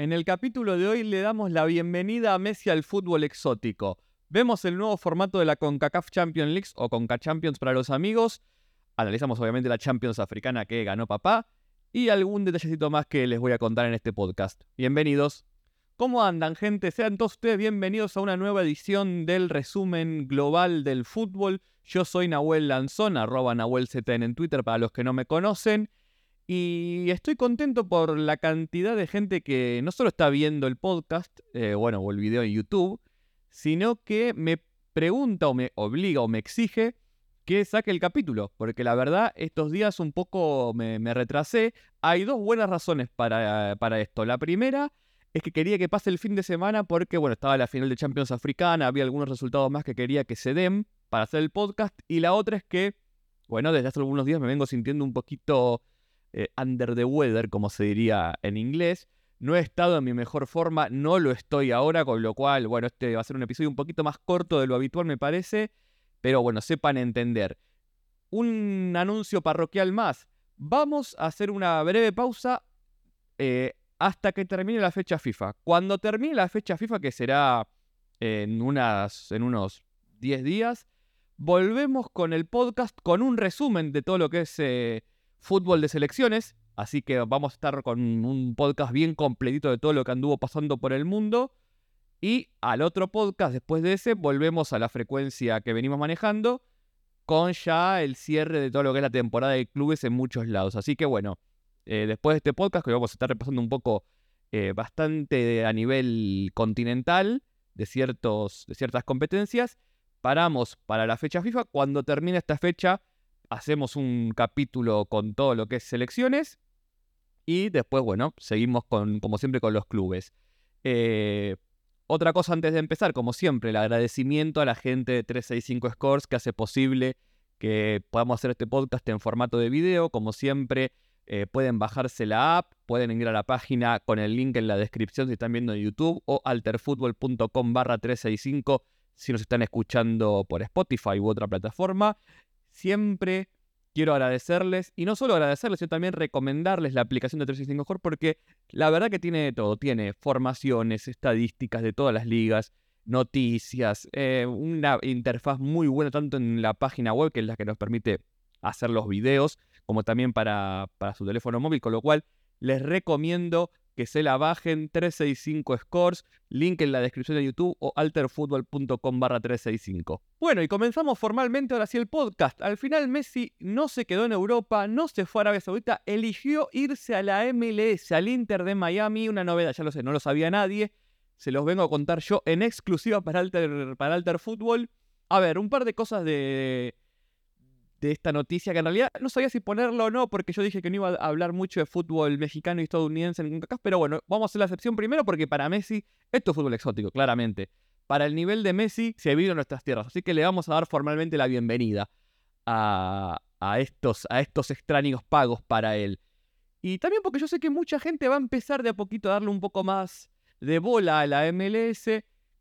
En el capítulo de hoy le damos la bienvenida a Messi al fútbol exótico. Vemos el nuevo formato de la CONCACAF Champions League o CONCA Champions para los amigos. Analizamos obviamente la Champions africana que ganó papá y algún detallecito más que les voy a contar en este podcast. Bienvenidos. ¿Cómo andan, gente? Sean todos ustedes bienvenidos a una nueva edición del resumen global del fútbol. Yo soy Nahuel Lanzón, arroba NahuelZN en Twitter para los que no me conocen. Y estoy contento por la cantidad de gente que no solo está viendo el podcast, eh, bueno, o el video en YouTube, sino que me pregunta o me obliga o me exige que saque el capítulo. Porque la verdad, estos días un poco me, retrasé. Hay dos buenas razones para, para esto. La primera es que quería que pase el fin de semana porque, bueno, estaba la final de Champions Africana, había algunos resultados más que quería que se den para hacer el podcast. Y la otra es que, bueno, desde hace algunos días me vengo sintiendo un poquito eh, under the weather, como se diría en inglés. No he estado en mi mejor forma, no lo estoy ahora, con lo cual, bueno, este va a ser un episodio un poquito más corto de lo habitual, me parece. Pero bueno, sepan entender. Un anuncio parroquial más. Vamos a hacer una breve pausa eh, hasta que termine la fecha FIFA. Cuando termine la fecha FIFA, que será en, unas, en unos 10 días, volvemos con el podcast con un resumen de todo lo que es eh, fútbol de selecciones, así que vamos a estar con un podcast bien completito de todo lo que anduvo pasando por el mundo. Y al otro podcast, después de ese, volvemos a la frecuencia que venimos manejando, con ya el cierre de todo lo que es la temporada de clubes en muchos lados. Así que bueno, eh, después de este podcast, que vamos a estar repasando un poco eh, bastante a nivel continental de, ciertos, de ciertas competencias, paramos para la fecha FIFA. Cuando termine esta fecha, hacemos un capítulo con todo lo que es selecciones y después, bueno, seguimos con, como siempre con los clubes. Eh, otra cosa antes de empezar, como siempre, el agradecimiento a la gente de 365 Scores que hace posible que podamos hacer este podcast en formato de video. Como siempre, eh, pueden bajarse la app, pueden ir a la página con el link en la descripción si están viendo en YouTube o alterfutbol.com barra 365 si nos están escuchando por Spotify u otra plataforma siempre quiero agradecerles, y no solo agradecerles, sino también recomendarles la aplicación de 365 Core porque la verdad que tiene de todo, tiene formaciones, estadísticas de todas las ligas, noticias, eh, una interfaz muy buena tanto en la página web, que es la que nos permite hacer los videos, como también para, para su teléfono móvil, con lo cual les recomiendo que se la bajen 365 Scores, link en la descripción de YouTube o alterfutbol.com barra 365. Bueno, y comenzamos formalmente ahora sí el podcast. Al final Messi no se quedó en Europa, no se fue a Arabia Saudita, eligió irse a la MLS, al Inter de Miami, una novedad, ya lo sé, no lo sabía nadie, se los vengo a contar yo en exclusiva para Alter, para. A ver, un par de cosas de, de esta noticia, que en realidad no sabía si ponerlo o no, porque yo dije que no iba a hablar mucho de fútbol mexicano y estadounidense en CONCACAF, pero bueno, vamos a hacer la excepción primero porque para Messi esto es fútbol exótico, claramente. Para el nivel de Messi se vive en nuestras tierras, así que le vamos a dar formalmente la bienvenida a, estos, a estos extraños pagos para él. Y también porque yo sé que mucha gente va a empezar de a poquito a darle un poco más de bola a la MLS.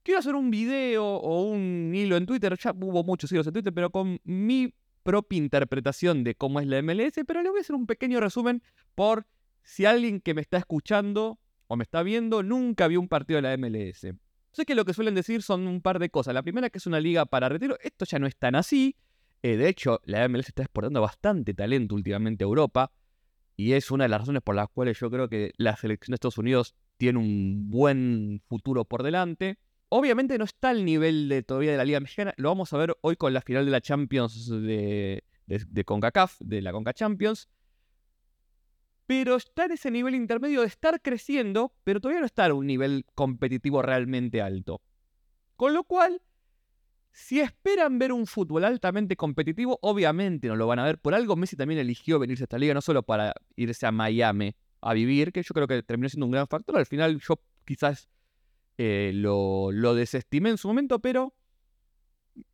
Quiero hacer un video o un hilo en Twitter, ya hubo muchos hilos en Twitter, pero con mi propia interpretación de cómo es la MLS, pero le voy a hacer un pequeño resumen por si alguien que me está escuchando o me está viendo nunca vio un partido de la MLS. Sé que lo que suelen decir son un par de cosas. La primera que es una liga para retiro. Esto ya no es tan así. Eh, de hecho, la MLS está exportando bastante talento últimamente a Europa. Y es una de las razones por las cuales yo creo que la selección de Estados Unidos tiene un buen futuro por delante. Obviamente no está al nivel de todavía de la Liga Mexicana. Lo vamos a ver hoy con la final de la Champions de, de, CONCACAF, de la CONCA Champions. Pero está en ese nivel intermedio de estar creciendo, pero todavía no está a un nivel competitivo realmente alto. Con lo cual, si esperan ver un fútbol altamente competitivo, obviamente no lo van a ver. Por algo Messi también eligió venirse a esta liga, no solo para irse a Miami a vivir, que yo creo que terminó siendo un gran factor. Al final yo quizás eh, lo, desestimé en su momento, pero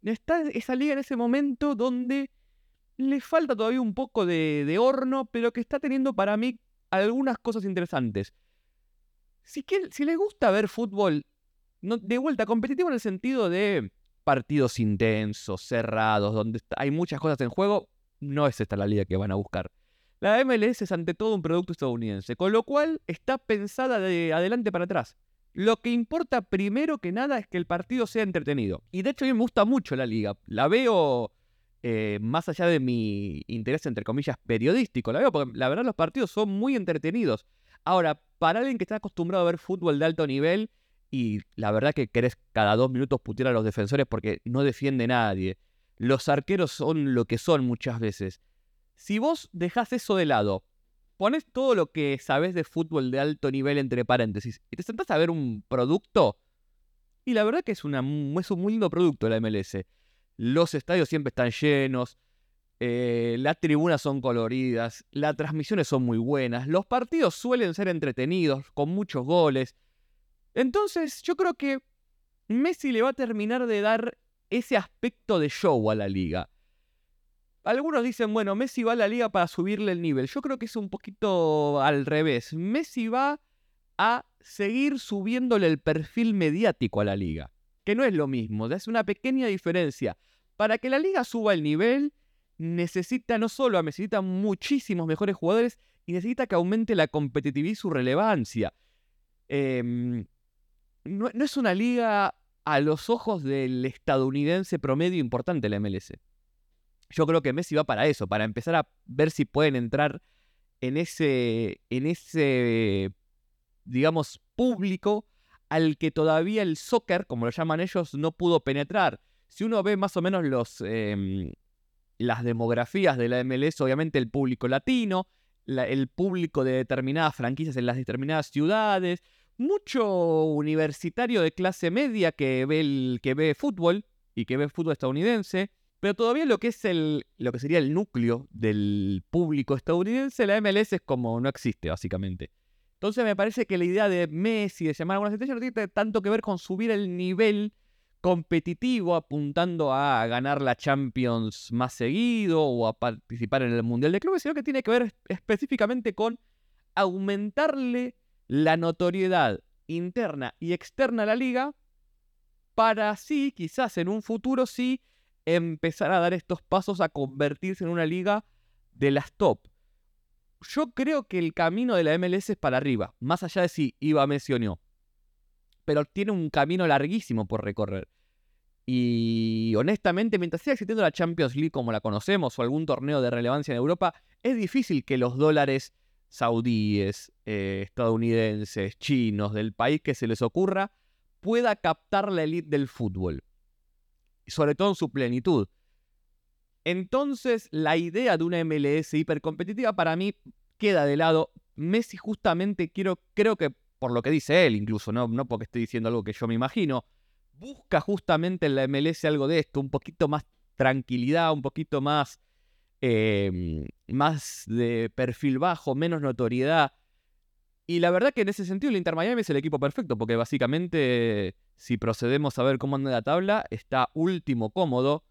está esa liga en ese momento donde le falta todavía un poco de, horno, pero que está teniendo para mí algunas cosas interesantes. Si, que, si le gusta ver fútbol, de vuelta, competitivo en el sentido de partidos intensos, cerrados, donde hay muchas cosas en juego, no es esta la liga que van a buscar. La MLS es ante todo un producto estadounidense, con lo cual está pensada de adelante para atrás. Lo que importa primero que nada es que el partido sea entretenido. Y de hecho a mí me gusta mucho la liga. La veo eh, más allá de mi interés, entre comillas, periodístico. La veo porque la verdad los partidos son muy entretenidos. Ahora, para alguien que está acostumbrado a ver fútbol de alto nivel y la verdad que querés cada dos minutos putear a los defensores porque no defiende nadie. Los arqueros son lo que son muchas veces. Si vos dejás eso de lado, pones todo lo que sabés de fútbol de alto nivel entre paréntesis y te sentás a ver un producto, y la verdad que es, una, es un muy lindo producto la MLS. Los estadios siempre están llenos, eh, las tribunas son coloridas, las transmisiones son muy buenas, los partidos suelen ser entretenidos, con muchos goles. Entonces, yo creo que Messi le va a terminar de dar ese aspecto de show a la liga. Algunos dicen, bueno, Messi va a la liga para subirle el nivel. Yo creo que es un poquito al revés. Messi va a seguir subiéndole el perfil mediático a la liga que no es lo mismo, es una pequeña diferencia. Para que la liga suba el nivel, necesita no solo, necesita muchísimos mejores jugadores y necesita que aumente la competitividad y su relevancia. Em, no, es una liga a los ojos del estadounidense promedio importante la MLS. Yo creo que Messi va para eso, para empezar a ver si pueden entrar en ese, en ese, digamos, público al que todavía el soccer, como lo llaman ellos, no pudo penetrar. Si uno ve más o menos los, em, las demografías de la MLS, obviamente el público latino, el público de determinadas franquicias en las determinadas ciudades, mucho universitario de clase media que ve, el, que ve fútbol y que ve fútbol estadounidense, pero todavía lo que es el, lo que sería el núcleo del público estadounidense, la MLS es como no existe, básicamente. Entonces me parece que la idea de Messi, de llamar a algunas estrellas, no tiene tanto que ver con subir el nivel competitivo apuntando a ganar la Champions más seguido o a participar en el Mundial de Clubes, sino que tiene que ver específicamente con aumentarle la notoriedad interna y externa a la liga para así, quizás en un futuro sí, empezar a dar estos pasos a convertirse en una liga de las top yo creo que el camino de la MLS es para arriba, más allá de si iba Messi o no. Pero tiene un camino larguísimo por recorrer. Y honestamente, mientras siga existiendo la Champions League como la conocemos o algún torneo de relevancia en Europa, es difícil que los dólares saudíes, eh, estadounidenses, chinos, del país que se les ocurra, pueda captar la elite del fútbol. Sobre todo en su plenitud. Entonces, la idea de una MLS hipercompetitiva para mí queda de lado. Messi justamente quiero, creo que por lo que dice él, incluso, no, no porque esté diciendo algo que yo me imagino, busca justamente en la MLS algo de esto, un poquito más tranquilidad, un poquito más, em, más de perfil bajo, menos notoriedad. Y la verdad que en ese sentido el Inter Miami es el equipo perfecto, porque básicamente, si procedemos a ver cómo anda la tabla, está último cómodo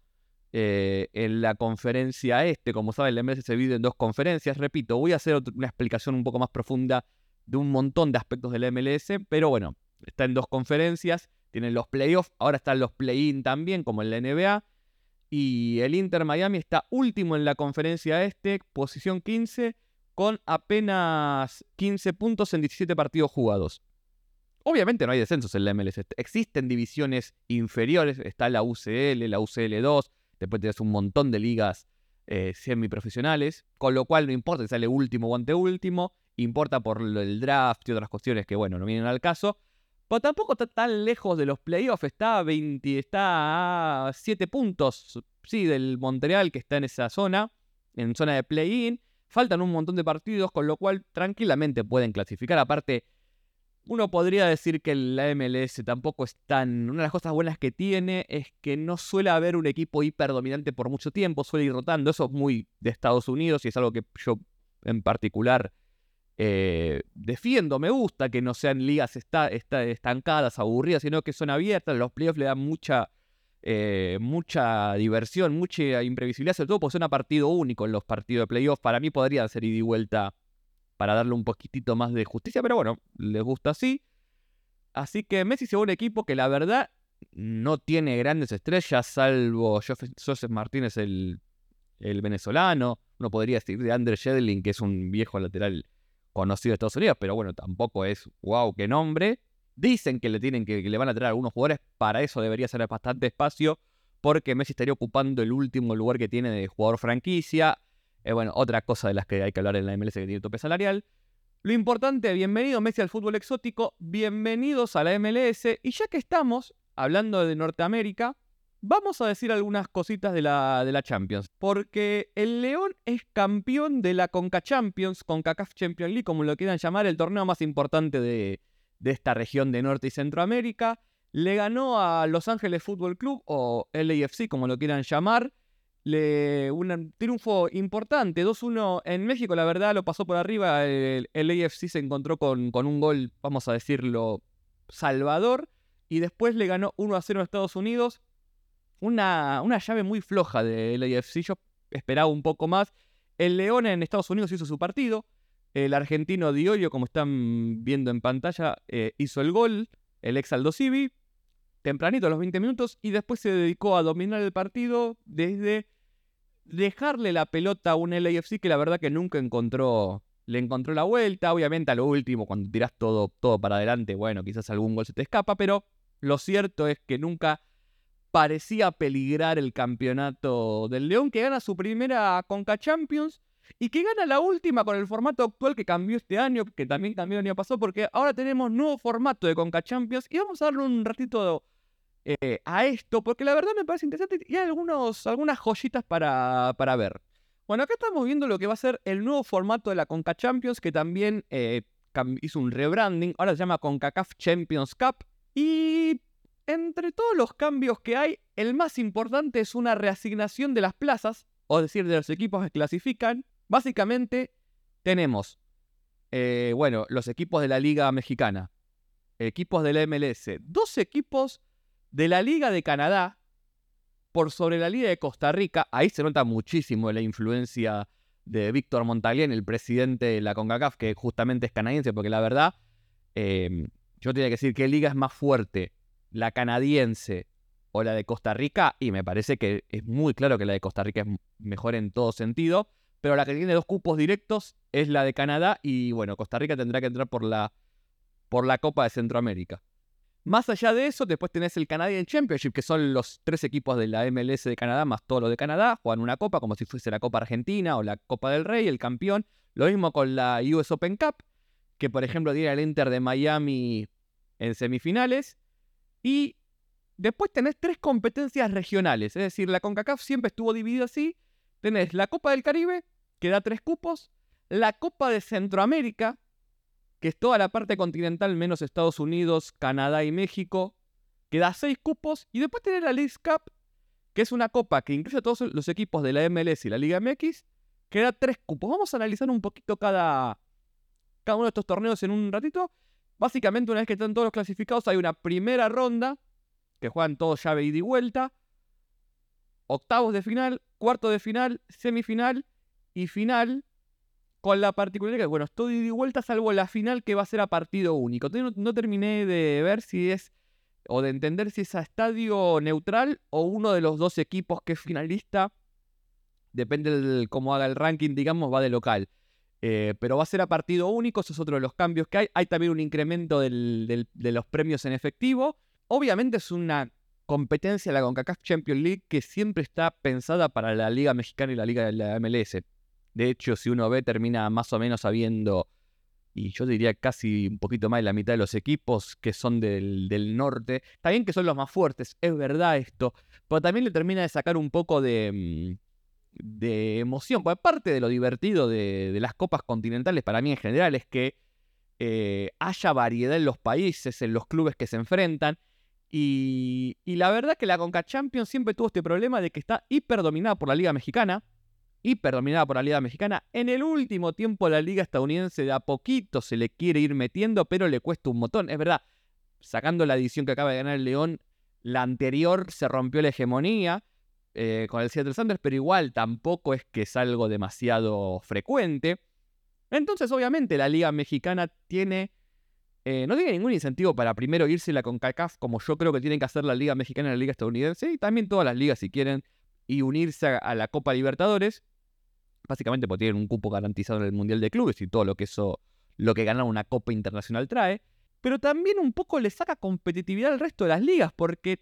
eh, en la conferencia este. Como saben, el MLS se divide en dos conferencias. Repito, voy a hacer una explicación un poco más profunda de un montón de aspectos del MLS, pero bueno, está en dos conferencias. Tienen los playoffs, ahora están los play-in también, como en la NBA. Y el Inter Miami está último en la conferencia este, posición 15, con apenas 15 puntos en 17 partidos jugados. Obviamente no hay descensos en la MLS. Existen divisiones inferiores. Está la UCL, la UCL2, Después tienes un montón de ligas eh, semiprofesionales, con lo cual no importa si sale último o anteúltimo, importa por el draft y otras cuestiones que, bueno, no vienen al caso. Pero tampoco está tan lejos de los playoffs, está a 20, está a 7 puntos, sí, del Montreal que está en esa zona, en zona de play-in. Faltan un montón de partidos, con lo cual tranquilamente pueden clasificar. Aparte, uno podría decir que la MLS tampoco es tan... Una de las cosas buenas que tiene es que no suele haber un equipo hiperdominante por mucho tiempo, suele ir rotando. Eso es muy de Estados Unidos y es algo que yo en particular eh, defiendo. Me gusta que no sean ligas estancadas, aburridas, sino que son abiertas. Los playoffs le dan mucha, eh, mucha diversión, mucha imprevisibilidad, sobre todo porque son a partido único en los partidos de playoffs. Para mí podrían ser ida y vuelta para darle un poquitito más de justicia, pero bueno, les gusta así. Así que Messi se va un equipo que la verdad no tiene grandes estrellas, salvo Joseph Martínez, el, el venezolano, Uno podría decir de Andrew Shedlin, que es un viejo lateral conocido de Estados Unidos, pero bueno, tampoco es wow, qué nombre. Dicen que le tienen que, le van a traer algunos jugadores, para eso debería ser bastante espacio, porque Messi estaría ocupando el último lugar que tiene de jugador franquicia. Eh, bueno, otra cosa de las que hay que hablar en la MLS que tiene tope salarial. Lo importante, bienvenido Messi al fútbol exótico, bienvenidos a la MLS. Y ya que estamos hablando de Norteamérica, vamos a decir algunas cositas de la, de la Champions. Porque el León es campeón de la Conca Champions, CONCACAF Champions League, como lo quieran llamar, el torneo más importante de, de esta región de Norte y Centroamérica. Le ganó a Los Ángeles Fútbol Club, o LAFC, como lo quieran llamar. Le, un triunfo importante, 2-1 en México, la verdad lo pasó por arriba. El, LAFC se encontró con, con un gol, vamos a decirlo, salvador. Y después le ganó 1-0 a Estados Unidos. Una, una llave muy floja del LAFC. Yo esperaba un poco más. El León en Estados Unidos hizo su partido. El argentino Diorio, como están viendo en pantalla, eh, hizo el gol. El ex Aldo Civi tempranito a los 20 minutos y después se dedicó a dominar el partido desde dejarle la pelota a un LAFC que la verdad que nunca encontró, le encontró la vuelta, obviamente a lo último cuando tiras todo, todo para adelante, bueno, quizás algún gol se te escapa, pero lo cierto es que nunca parecía peligrar el campeonato del León que gana su primera Conca Champions y que gana la última con el formato actual que cambió este año, que también cambió el año pasado, porque ahora tenemos nuevo formato de Conca Champions y vamos a darle un ratito eh, a esto, porque la verdad me parece interesante y hay algunos, algunas joyitas para, para, ver. Bueno, acá estamos viendo lo que va a ser el nuevo formato de la Conca Champions, que también eh, hizo un rebranding, ahora se llama CONCACAF Champions Cup, y entre todos los cambios que hay, el más importante es una reasignación de las plazas, o decir, de los equipos que clasifican. Básicamente tenemos, eh, bueno, los equipos de la Liga Mexicana, equipos de la MLS, dos equipos de la Liga de Canadá por sobre la Liga de Costa Rica. Ahí se nota muchísimo la influencia de Víctor Montalien, el presidente de la CONCACAF, que justamente es canadiense, porque la verdad, em, yo tenía que decir qué liga es más fuerte, la canadiense o la de Costa Rica, y me parece que es muy claro que la de Costa Rica es mejor en todo sentido, pero la que tiene dos cupos directos es la de Canadá, y bueno, Costa Rica tendrá que entrar por la, por la Copa de Centroamérica. Más allá de eso, después tenés el Canadian Championship, que son los tres equipos de la MLS de Canadá más todo lo de Canadá. Juegan una copa como si fuese la Copa Argentina o la Copa del Rey, el campeón. Lo mismo con la US Open Cup, que por ejemplo tiene el Inter de Miami en semifinales. Y después tenés tres competencias regionales. Es decir, la CONCACAF siempre estuvo dividida así. Tenés la Copa del Caribe, que da tres cupos. La Copa de Centroamérica, que es toda la parte continental menos Estados Unidos, Canadá y México, que da seis cupos, y después tener la League Cup, que es una copa que incluye a todos los equipos de la MLS y la Liga MX, que da tres cupos. Vamos a analizar un poquito cada, cada uno de estos torneos en un ratito. Básicamente, una vez que están todos los clasificados, hay una primera ronda, que juegan todos llave ida y vuelta, octavos de final, cuarto de final, semifinal y final, con la particularidad que, bueno, estoy de vuelta salvo la final que va a ser a partido único. No, no, terminé de ver si es, o de entender si es a estadio neutral o uno de los dos equipos que es finalista, depende de cómo haga el ranking, digamos, va de local. Eh, pero va a ser a partido único, eso es otro de los cambios que hay. Hay también un incremento de los premios en efectivo. Obviamente es una competencia la CONCACAF Champions League que siempre está pensada para la Liga Mexicana y la Liga de la MLS. De hecho, si uno ve, termina más o menos habiendo, y yo diría casi un poquito más de la mitad de los equipos que son del, norte. También que son los más fuertes, es verdad esto. Pero también le termina de sacar un poco de, mm, de emoción. Porque parte de lo divertido de, las copas continentales, para mí en general, es que eh, haya variedad en los países, en los clubes que se enfrentan. Y, y la verdad que la Conca Champions siempre tuvo este problema de que está hiper dominada por la Liga Mexicana hiperdominada por la Liga Mexicana. En el último tiempo la Liga Estadounidense de a poquito se le quiere ir metiendo, pero le cuesta un montón. Es verdad, sacando la edición que acaba de ganar el León, la anterior se rompió la hegemonía eh, con el Seattle Sanders, pero igual tampoco es que es algo demasiado frecuente. Entonces, obviamente, la Liga Mexicana tiene... Eh, no tiene ningún incentivo para primero irse la con CACAF como yo creo que tienen que hacer la Liga Mexicana y la Liga Estadounidense, y también todas las ligas si quieren, y unirse a la Copa Libertadores. Básicamente porque tienen un cupo garantizado en el Mundial de Clubes y todo lo que eso, lo que ganar una Copa Internacional trae, pero también un poco le saca competitividad al resto de las ligas, porque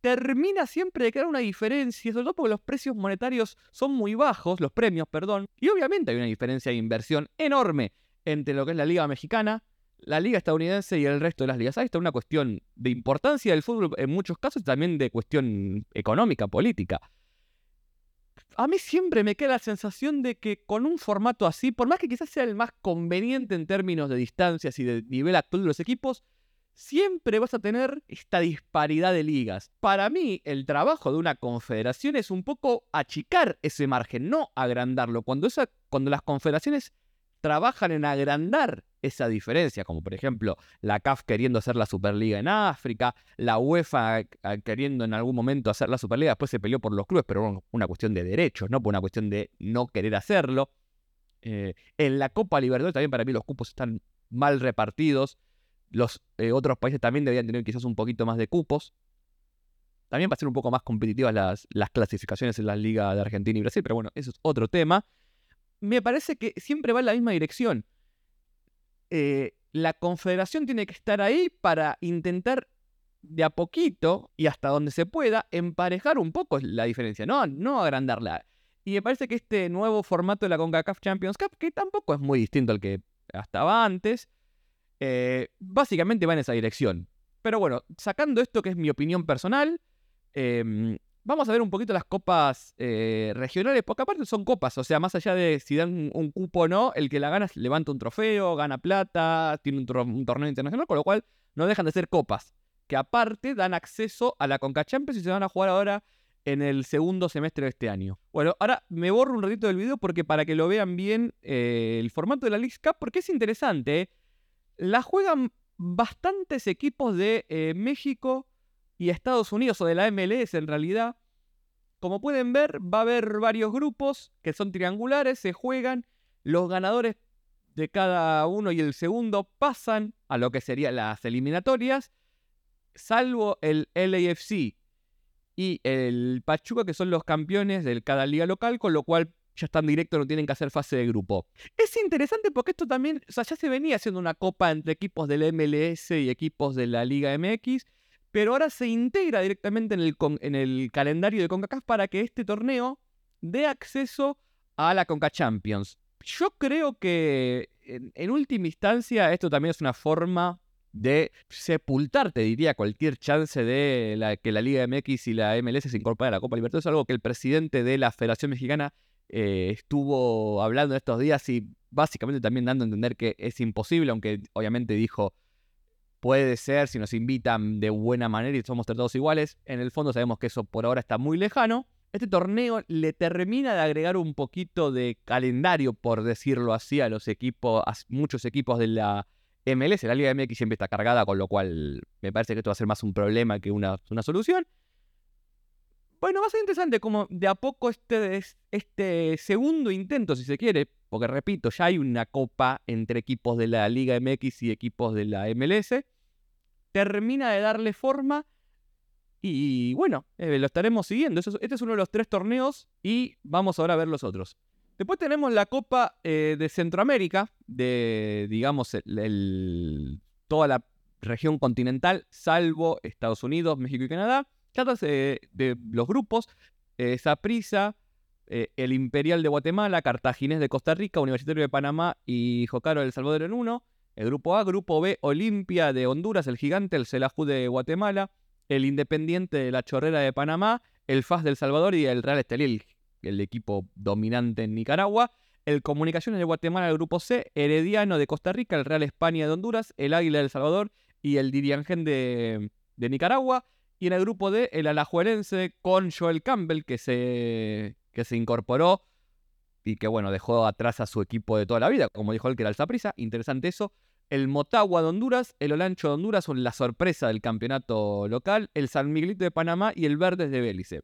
termina siempre de crear una diferencia, sobre todo porque los precios monetarios son muy bajos, los premios, perdón, y obviamente hay una diferencia de inversión enorme entre lo que es la Liga Mexicana, la Liga Estadounidense y el resto de las ligas. Ahí está una cuestión de importancia del fútbol en muchos casos y también de cuestión económica, política. A mí siempre me queda la sensación de que con un formato así, por más que quizás sea el más conveniente en términos de distancias y de nivel actual de los equipos, siempre vas a tener esta disparidad de ligas. Para mí, el trabajo de una confederación es un poco achicar ese margen, no agrandarlo. Cuando, cuando las confederaciones trabajan en agrandar esa diferencia, como por ejemplo la CAF queriendo hacer la Superliga en África, la UEFA queriendo en algún momento hacer la Superliga, después se peleó por los clubes, pero una cuestión de derechos, no por una cuestión de no querer hacerlo. Eh, en la Copa Libertadores también para mí los cupos están mal repartidos. Los eh, otros países también deberían tener quizás un poquito más de cupos. También va a ser un poco más competitivas las, las clasificaciones en la Liga de Argentina y Brasil, pero bueno, eso es otro tema. Me parece que siempre va en la misma dirección. Eh, la confederación tiene que estar ahí para intentar de a poquito y hasta donde se pueda emparejar un poco la diferencia, no, no agrandarla. Y me parece que este nuevo formato de la CONCACAF Champions Cup, que tampoco es muy distinto al que estaba antes, eh, básicamente va en esa dirección. Pero bueno, sacando esto que es mi opinión personal, em, vamos a ver un poquito las copas eh, regionales, porque aparte son copas, o sea, más allá de si dan un cupo o no, el que la gana levanta un trofeo, gana plata, tiene un, torneo internacional, con lo cual no dejan de ser copas, que aparte dan acceso a la Conca Champions y se van a jugar ahora en el segundo semestre de este año. Bueno, ahora me borro un ratito del video porque para que lo vean bien eh, el formato de la League Cup, porque es interesante, ¿eh? La juegan bastantes equipos de México y Estados Unidos, o de la MLS en realidad. Como pueden ver, va a haber varios grupos que son triangulares, se juegan. Los ganadores de cada uno y el segundo pasan a lo que serían las eliminatorias, salvo el LAFC y el Pachuca, que son los campeones de cada liga local, con lo cual ya están directos, no tienen que hacer fase de grupo. Es interesante porque esto también, o sea, ya se venía haciendo una copa entre equipos del MLS y equipos de la Liga MX, pero ahora se integra directamente en el, en el calendario de CONCACAF para que este torneo dé acceso a la CONCA Champions. Yo creo que en, última instancia esto también es una forma de sepultar, te diría, cualquier chance de que la Liga MX y la MLS se incorporen a la Copa Libertadores, algo que el presidente de la Federación Mexicana eh, estuvo hablando estos días y básicamente también dando a entender que es imposible, aunque obviamente dijo, puede ser si nos invitan de buena manera y somos tratados iguales. En el fondo sabemos que eso por ahora está muy lejano. Este torneo le termina de agregar un poquito de calendario, por decirlo así, a los equipos, a muchos equipos de la MLS. La Liga MX siempre está cargada, con lo cual me parece que esto va a ser más un problema que una, una solución. Bueno, va a ser interesante como de a poco este, este segundo intento, si se quiere, porque repito, ya hay una copa entre equipos de la Liga MX y equipos de la MLS, termina de darle forma y bueno, eh, lo estaremos siguiendo. Este es uno de los tres torneos y vamos ahora a ver los otros. Después tenemos la Copa eh, de Centroamérica, de, digamos, toda la región continental, salvo Estados Unidos, México y Canadá. Trata de, los grupos, eh, Saprisa, el Imperial de Guatemala, Cartaginés de Costa Rica, Universitario de Panamá y Jocaro del Salvador en uno. El grupo A, grupo B, Olimpia de Honduras, el Gigante, el Celajú de Guatemala, el Independiente de la Chorrera de Panamá, el FAS del Salvador y el Real Estelí, el, equipo dominante en Nicaragua. El Comunicaciones de Guatemala, el grupo C, Herediano de Costa Rica, el Real España de Honduras, el Águila del Salvador y el Diriangen de, de Nicaragua. Y en el grupo D, el alajuelense con Joel Campbell, que se, que se incorporó y que, bueno, dejó atrás a su equipo de toda la vida, como dijo él, que era el Saprissa. Interesante eso. El Motagua de Honduras, el Olancho de Honduras son la sorpresa del campeonato local, el San Miguelito de Panamá y el Verdes de Belice.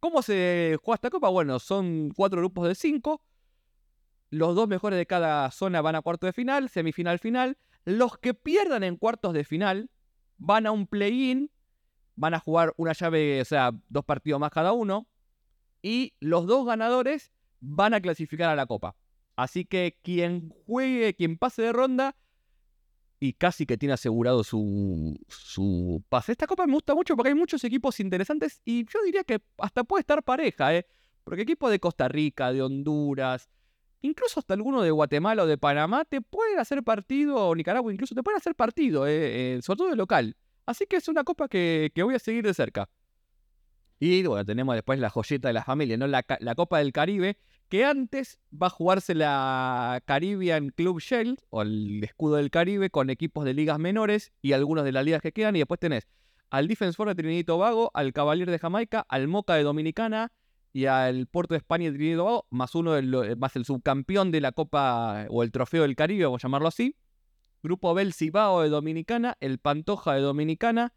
¿Cómo se juega esta copa? Bueno, son cuatro grupos de cinco. Los dos mejores de cada zona van a cuarto de final, semifinal, final. Los que pierdan en cuartos de final van a un play-in, van a jugar una llave, o sea, dos partidos más cada uno, y los dos ganadores van a clasificar a la Copa. Así que quien juegue, quien pase de ronda, y casi que tiene asegurado su, su pase. Esta copa me gusta mucho porque hay muchos equipos interesantes y yo diría que hasta puede estar pareja, ¿eh? Porque equipos de Costa Rica, de Honduras, incluso hasta alguno de Guatemala o de Panamá te pueden hacer partido, o Nicaragua incluso te pueden hacer partido, ¿eh? Eh, sobre todo de local. Así que es una copa que, voy a seguir de cerca. Y bueno, tenemos después la joyeta de la familia, ¿no? La, Copa del Caribe, que antes va a jugarse la Caribbean Club Shell, o el escudo del Caribe, con equipos de ligas menores y algunos de las ligas que quedan. Y después tenés al Defense Force de Trinidad y Tobago, al Cavalier de Jamaica, al Moca de Dominicana y al Puerto de España de Trinidad y Tobago, más uno más el subcampeón de la Copa o el Trofeo del Caribe, vamos a llamarlo así. Grupo Bel Cibao de Dominicana, el Pantoja de Dominicana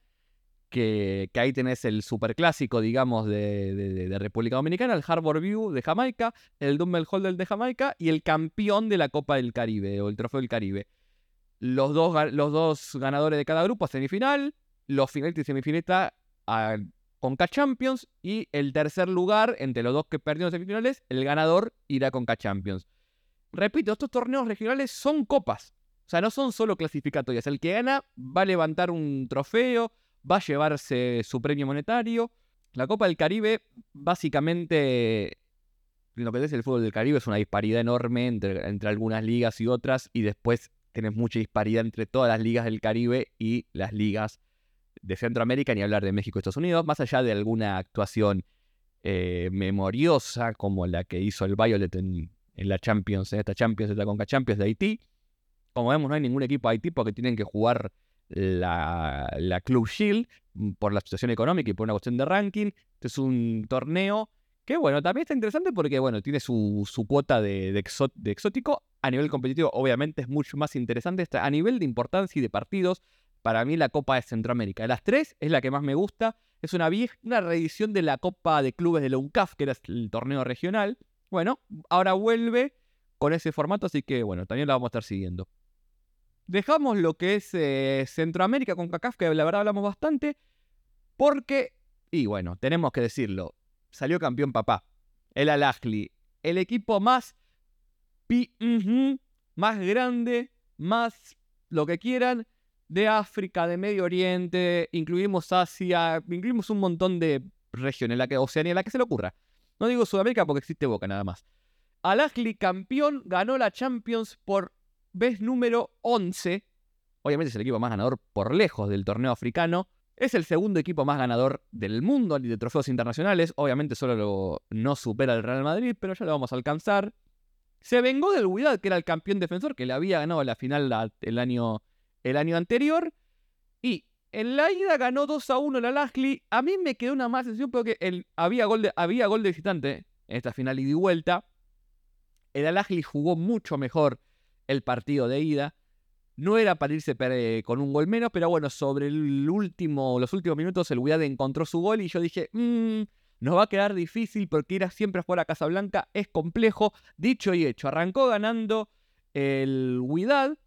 que, ahí tenés el superclásico, digamos, de, República Dominicana, el Harbor View de Jamaica, el Dumbbell Holder de Jamaica y el campeón de la Copa del Caribe o el Trofeo del Caribe. Los dos, los dos ganadores de cada grupo a semifinal, los finalistas y semifinalistas a Conca Champions y el tercer lugar entre los dos que perdieron semifinales, el ganador irá con Conca Champions. Repito, estos torneos regionales son copas. O sea, no son solo clasificatorias. El que gana va a levantar un trofeo, va a llevarse su premio monetario. La Copa del Caribe, básicamente, lo que es el fútbol del Caribe es una disparidad enorme entre, algunas ligas y otras, y después tenés mucha disparidad entre todas las ligas del Caribe y las ligas de Centroamérica, ni hablar de México y Estados Unidos, más allá de alguna actuación eh, memoriosa como la que hizo el Violet en, la Champions, en esta Champions, en la Conca Champions de Haití. Como vemos, no hay ningún equipo de Haití porque tienen que jugar la, Club Shield mm, por la situación económica y por una cuestión de ranking. Este es un torneo que, bueno, también está interesante porque, bueno, tiene su, cuota de, exótico. A nivel competitivo, obviamente, es mucho más interesante. A nivel de importancia y de partidos, para mí la Copa de Centroamérica. De las tres es la que más me gusta. Es una, vieja, una reedición de la Copa de Clubes de la UNCAF, que era el torneo regional. Bueno, ahora vuelve con ese formato, así que, bueno, también la vamos a estar siguiendo. Dejamos lo que es eh, Centroamérica con CACAF, que la verdad hablamos bastante, porque, y bueno, tenemos que decirlo, salió campeón papá. El al el equipo más pi más grande, más lo que quieran, de África, de Medio Oriente, incluimos Asia, incluimos un montón de regiones, la que, Oceanía, la que se le ocurra. No digo Sudamérica porque existe Boca nada más. Al campeón ganó la Champions por vez número 11. Obviamente es el equipo más ganador por lejos del torneo africano. Es el segundo equipo más ganador del mundo de trofeos internacionales. Obviamente solo lo, no supera el Real Madrid, pero ya lo vamos a alcanzar. Se vengó del Wydad, que era el campeón defensor, que le había ganado la final el, año, el año anterior. Y en la ida ganó 2 a 1 el al A mí me quedó una más sensación porque había, gol de, había gol de visitante en esta final y de vuelta. El al jugó mucho mejor el partido de ida. No era para irse con un gol menos, pero bueno, sobre el último, los últimos minutos el Wydad encontró su gol y yo dije, mmm, nos va a quedar difícil porque ir siempre a Casa Blanca es complejo. Dicho y hecho, arrancó ganando el Wydad.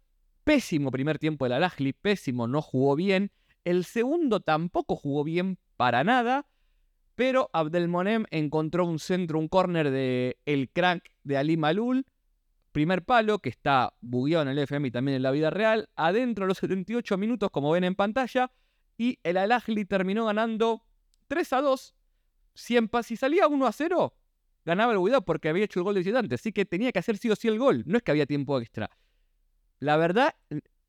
Pésimo primer tiempo del Al-Ahly, pésimo, no jugó bien. El segundo tampoco jugó bien para nada. Pero Abdelmonem encontró un centro, un córner de el crack de Ali Malul primer palo, que está bugueado en el FM y también en la vida real, adentro los 78 minutos, como ven en pantalla, y el Al terminó ganando 3 a 2. Si, si salía 1 a 0, ganaba el Guidado porque había hecho el gol de visitante, así que tenía que hacer sí o sí el gol, no es que había tiempo extra. La verdad,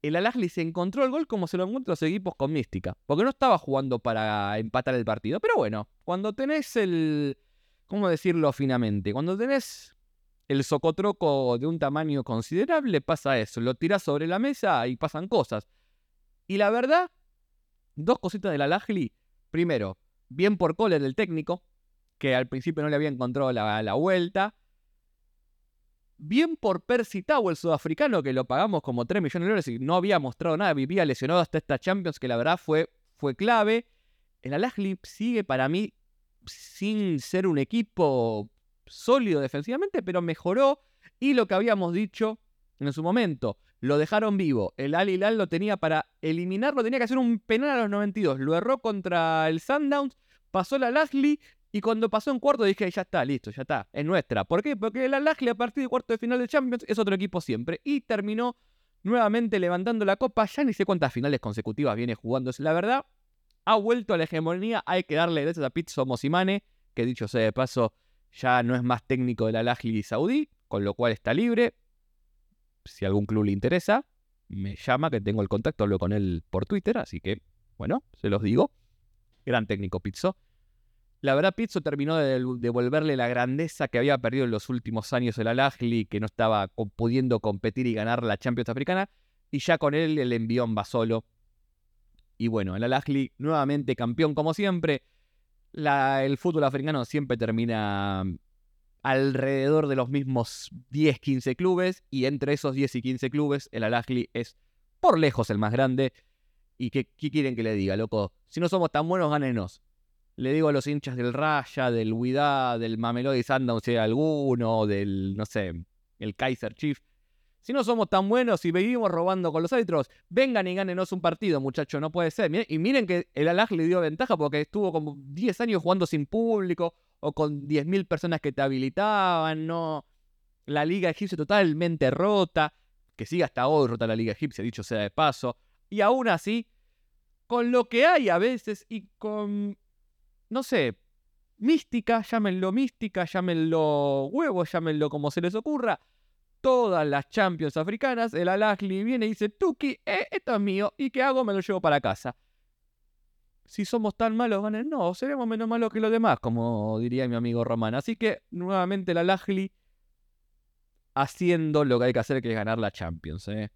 el Al se encontró el gol como se lo encuentran los equipos con mística, porque no estaba jugando para empatar el partido. Pero bueno, cuando tenés el. ¿Cómo decirlo finamente? Cuando tenés el socotroco de un tamaño considerable, pasa eso. Lo tiras sobre la mesa y pasan cosas. Y la verdad, dos cositas de la Lajli. Primero, bien por Kohler, el técnico, que al principio no le había encontrado la, vuelta. Bien por Percy Tau, el sudafricano, que lo pagamos como 3 millones de dólares y no había mostrado nada, vivía lesionado hasta esta Champions, que la verdad fue, fue clave. El al sigue para mí sin ser un equipo sólido defensivamente, pero mejoró. Y lo que habíamos dicho en su momento, lo dejaron vivo. El Al Hilal lo tenía para eliminarlo, tenía que hacer un penal a los 92. Lo erró contra el Sundowns, pasó la Lashley Y cuando pasó en cuarto dije, ya está, listo, ya está, es nuestra. ¿Por qué? Porque el Al-Ahly a partir de cuarto de final de Champions es otro equipo siempre. Y terminó nuevamente levantando la copa. Ya ni sé cuántas finales consecutivas viene jugándose. La verdad, ha vuelto a la hegemonía. Hay que darle gracias a Pizzo Mosimane, que dicho sea de paso, ya no es más técnico del Al-Ahly saudí, con lo cual está libre. Si algún club le interesa, me llama, que tengo el contacto, hablo con él por Twitter, así que, bueno, se los digo. Gran técnico Pizzo. La verdad, Pizzo terminó de devolverle la grandeza que había perdido en los últimos años el Al-Ahly, que no estaba pudiendo competir y ganar la Champions Africana, y ya con él el envión va solo. Y bueno, el Al-Ahly nuevamente campeón como siempre. El fútbol africano siempre termina alrededor de los mismos 10, 15 clubes, y entre esos 10 y 15 clubes, el Al-Ahly es por lejos el más grande. ¿Y qué, quieren que le diga, loco? Si no somos tan buenos, gánenos. Le digo a los hinchas del Raya, del Huidá, del Mamelodi Sundowns, si alguno, del, no sé, el Kaiser Chief. Si no somos tan buenos y vivimos robando con los árbitros, vengan y gánenos un partido, muchachos, no puede ser. Y miren que el Al le dio ventaja porque estuvo como 10 años jugando sin público o con 10.000 personas que te habilitaban, no. La liga egipcia totalmente rota, que sigue hasta hoy rota la liga egipcia, dicho sea de paso. Y aún así, con lo que hay a veces y con, no sé, mística, llámenlo mística, llámenlo huevo, llámenlo como se les ocurra, todas las Champions africanas, el al viene y dice, Tuki, eh, esto es mío, ¿y qué hago? Me lo llevo para casa si somos tan malos, ganen. No, seremos menos malos que los demás, como diría mi amigo Román. Así que, nuevamente, la Lajli haciendo lo que hay que hacer, que es ganar la Champions. ¿eh?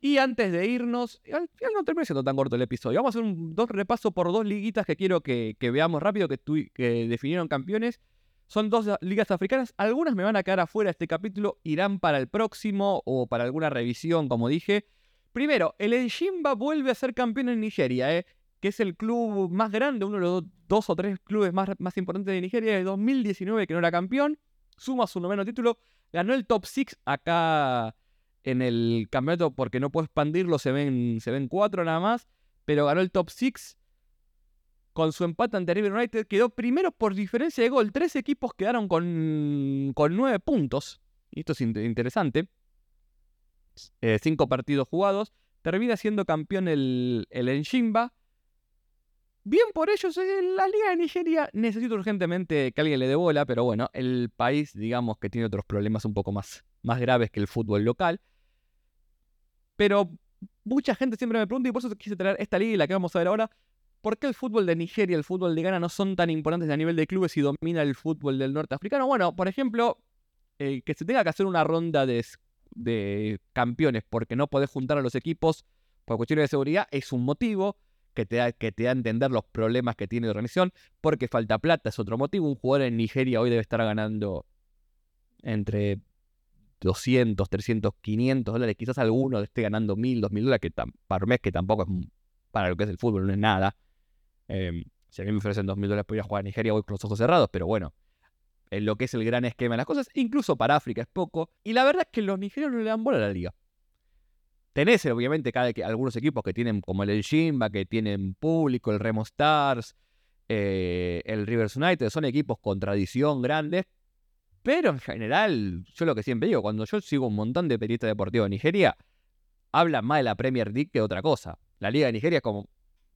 Y antes de irnos, al final no termina siendo tan corto el episodio. Vamos a hacer un dos repasos por dos liguitas que quiero que, veamos rápido, que, que definieron campeones. Son dos ligas africanas. Algunas me van a quedar afuera de este capítulo, irán para el próximo o para alguna revisión, como dije. Primero, el Enjimba vuelve a ser campeón en Nigeria, ¿eh? que es el club más grande, uno de los dos o tres clubes más, más importantes de Nigeria, de 2019 que no era campeón, suma su noveno título, ganó el top 6 acá en el campeonato porque no puedo expandirlo, se ven, se ven cuatro nada más, pero ganó el top 6 con su empate ante River United, quedó primero por diferencia de gol, tres equipos quedaron con, con nueve puntos, y esto es interesante. Eh, cinco partidos jugados. Termina siendo campeón el, el Enshimba. Bien por ellos, eh, la Liga de Nigeria necesita urgentemente que alguien le dé bola, pero bueno, el país, digamos que tiene otros problemas un poco más, más graves que el fútbol local. Pero mucha gente siempre me pregunta, y por eso quise traer esta liga y la que vamos a ver ahora, ¿por qué el fútbol de Nigeria y el fútbol de Ghana no son tan importantes a nivel de clubes y domina el fútbol del norte africano? Bueno, por ejemplo, eh, que se tenga que hacer una ronda de campeones porque no podés juntar a los equipos por cuestiones de seguridad es un motivo que te, da, que te da a entender los problemas que tiene la organización, porque falta plata es otro motivo. Un jugador en Nigeria hoy debe estar ganando entre 200, 300, 500 dólares, quizás alguno esté ganando 1000, 2000 dólares que para mes, que tampoco es para lo que es el fútbol, no es nada. Em, si a mí me ofrecen 2000 dólares podría jugar a Nigeria, voy con los ojos cerrados, pero bueno, en lo que es el gran esquema de las cosas, incluso para África es poco, y la verdad es que los nigerianos no le dan bola a la liga. Tenés, obviamente, cada, algunos equipos que tienen, como el Shimba, que tienen público, el Remo Stars, eh, el Rivers United, son equipos con tradición grandes, pero en general, yo lo que siempre digo, cuando yo sigo un montón de periodistas deportivos de Nigeria, hablan más de la Premier League que de otra cosa. La Liga de Nigeria es como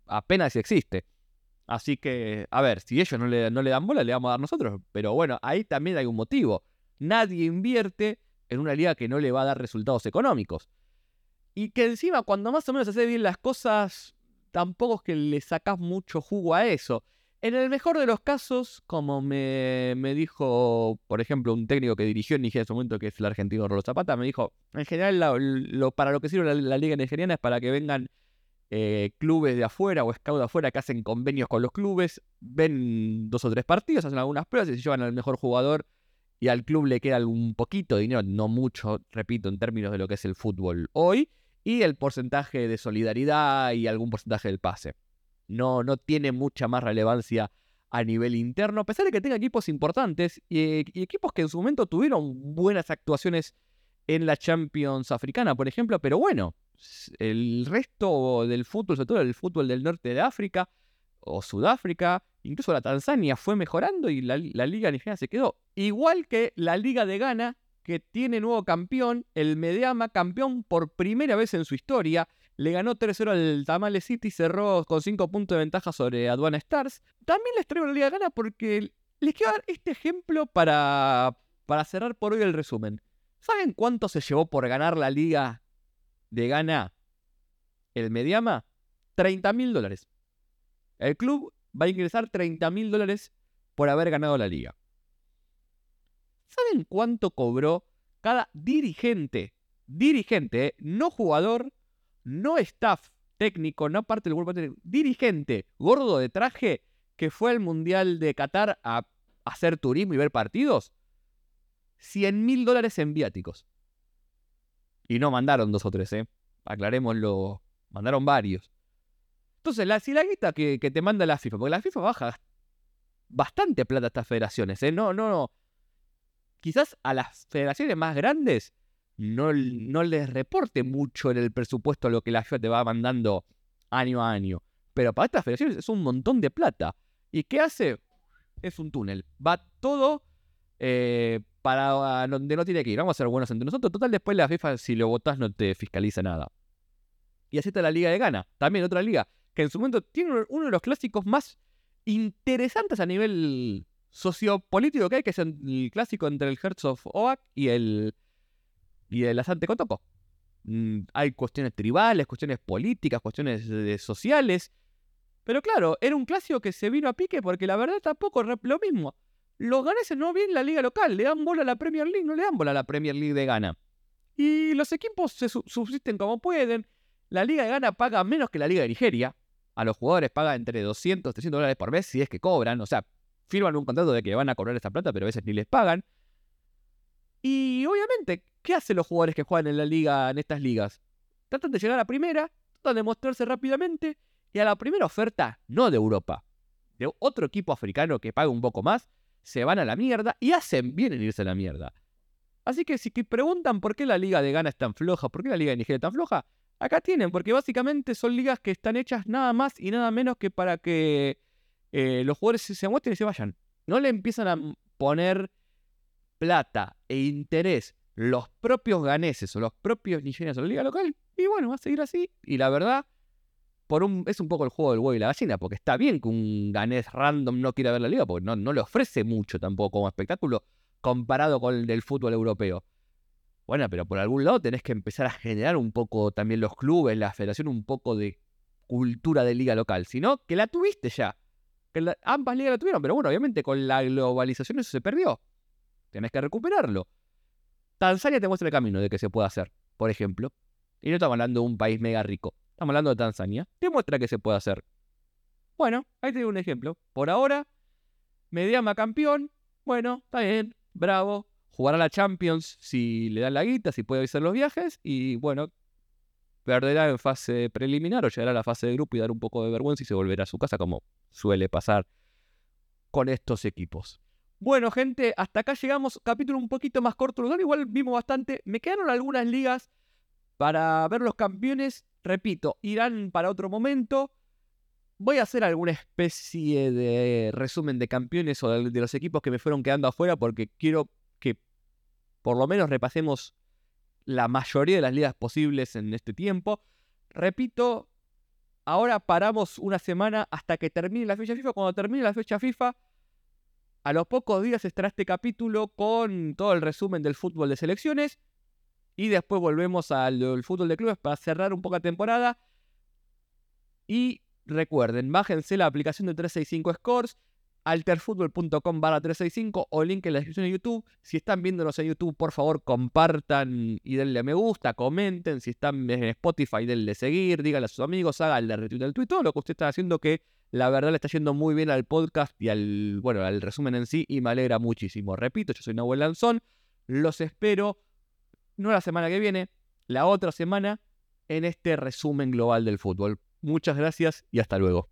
apenas existe. Así que, a ver, si ellos no le, dan bola, le vamos a dar nosotros. Pero bueno, ahí también hay un motivo. Nadie invierte en una liga que no le va a dar resultados económicos. Y que encima, cuando más o menos hace bien las cosas, tampoco es que le sacas mucho jugo a eso. En el mejor de los casos, como me, dijo, por ejemplo, un técnico que dirigió en Nigeria en su momento, que es el argentino Rolo Zapata, me dijo, en general, para lo que sirve la, la liga nigeriana es para que vengan eh, clubes de afuera o scouts de afuera que hacen convenios con los clubes, ven dos o tres partidos, hacen algunas pruebas y se llevan al mejor jugador y al club le queda un poquito de dinero, no mucho, repito, en términos de lo que es el fútbol hoy, y el porcentaje de solidaridad y algún porcentaje del pase. No, no tiene mucha más relevancia a nivel interno, a pesar de que tenga equipos importantes y, y equipos que en su momento tuvieron buenas actuaciones en la Champions africana, por ejemplo, pero bueno, el resto del fútbol, sobre todo el fútbol del norte de África, o Sudáfrica, incluso la Tanzania fue mejorando y la, la liga nigeriana se quedó. Igual que la liga de Ghana, que tiene nuevo campeón, el Mediama, campeón por primera vez en su historia. Le ganó 3-0 al Tamale City, cerró con 5 puntos de ventaja sobre Aduana Stars. También les traigo la Liga de Ghana porque les quiero dar este ejemplo para, para cerrar por hoy el resumen. ¿Saben cuánto se llevó por ganar la Liga de Ghana el Mediama? 30 mil dólares. El club va a ingresar 30 mil dólares por haber ganado la liga. ¿Saben cuánto cobró cada dirigente? Dirigente, ¿eh? no jugador, no staff técnico, no parte del grupo técnico, dirigente, gordo de traje, que fue al Mundial de Qatar a hacer turismo y ver partidos. 100 mil dólares en viáticos. Y no mandaron dos o tres, ¿eh? Aclarémoslo. Mandaron varios. Entonces, la, si la que, que, te manda la FIFA, porque la FIFA baja bastante plata a estas federaciones, ¿eh? No, no, no. Quizás a las federaciones más grandes no, no les reporte mucho en el presupuesto lo que la FIFA te va mandando año a año. Pero para estas federaciones es un montón de plata. ¿Y qué hace? Es un túnel. Va todo eh, para donde no tiene que ir. Vamos a ser buenos entre nosotros. Total, después la FIFA, si lo votás, no te fiscaliza nada. Y así está la Liga de Ghana. También otra liga que en su momento tiene uno de los clásicos más interesantes a nivel sociopolítico que hay, que es el clásico entre el Hertz of Oak y el, y el Asante Kotoko. Mm, hay cuestiones tribales, cuestiones políticas, cuestiones sociales. Pero claro, era un clásico que se vino a pique porque la verdad tampoco lo mismo. Los ganeses no vienen la liga local, le dan bola a la Premier League, no le dan bola a la Premier League de Ghana. Y los equipos se subsisten como pueden. La liga de Ghana paga menos que la liga de Nigeria. A los jugadores paga entre 200, 300 dólares por mes si es que cobran. O sea, firman un contrato de que van a cobrar esta plata, pero a veces ni les pagan. Y obviamente, ¿qué hacen los jugadores que juegan en la liga, en estas ligas? Tratan de llegar a primera, tratan de mostrarse rápidamente y a la primera oferta, no de Europa, de otro equipo africano que paga un poco más, se van a la mierda y hacen bien en irse a la mierda. Así que si preguntan por qué la liga de Ghana es tan floja, por qué la liga de Nigeria es tan floja, acá tienen, porque básicamente son ligas que están hechas nada más y nada menos que para que eh, los jugadores se muestren y se vayan. No le empiezan a poner plata e interés los propios ganeses o los propios nigerianos o la liga local. Y bueno, va a seguir así. Y la verdad, es un poco el juego del huevo y la gallina, porque está bien que un ganés random no quiera ver la liga, porque no, no le ofrece mucho tampoco como espectáculo comparado con el del fútbol europeo. Bueno, pero por algún lado tenés que empezar a generar un poco también los clubes, la federación, un poco de cultura de liga local. Si no, que la tuviste ya. Que ambas ligas la tuvieron, pero bueno, obviamente con la globalización eso se perdió. Tenés que recuperarlo. Tanzania te muestra el camino de que se puede hacer, por ejemplo. Y no estamos hablando de un país mega rico. Estamos hablando de Tanzania. Te muestra que se puede hacer. Bueno, ahí te digo un ejemplo. Por ahora, Mediama campeón. Bueno, está bien. Bravo. Jugará la Champions si le dan la guita, si puede hacer los viajes. Y bueno, perderá en fase preliminar o llegará a la fase de grupo y dar un poco de vergüenza y se volverá a su casa como suele pasar con estos equipos. Bueno, gente, hasta acá llegamos. Capítulo un poquito más corto. Igual vimos bastante. Me quedaron algunas ligas para ver los campeones. Repito, irán para otro momento. Voy a hacer alguna especie de resumen de campeones o de los equipos que me fueron quedando afuera porque quiero que por lo menos repasemos la mayoría de las ligas posibles en este tiempo. Repito, ahora paramos una semana hasta que termine la fecha FIFA. Cuando termine la fecha FIFA, a los pocos días estará este capítulo con todo el resumen del fútbol de selecciones. Y después volvemos al, fútbol de clubes para cerrar un poco la temporada. Y recuerden, bájense la aplicación de 365 Scores alterfutbol.com barra 365 o link en la descripción de YouTube. Si están viéndonos en YouTube, por favor compartan y denle a me gusta, comenten. Si están en Spotify, denle seguir, díganle a sus amigos, háganle retweet del tweet, todo lo que usted está haciendo que la verdad le está yendo muy bien al podcast y al, bueno, al resumen en sí y me alegra muchísimo. Repito, yo soy Nahuel Lanzón, los espero, no la semana que viene, la otra semana, en este resumen global del fútbol. Muchas gracias y hasta luego.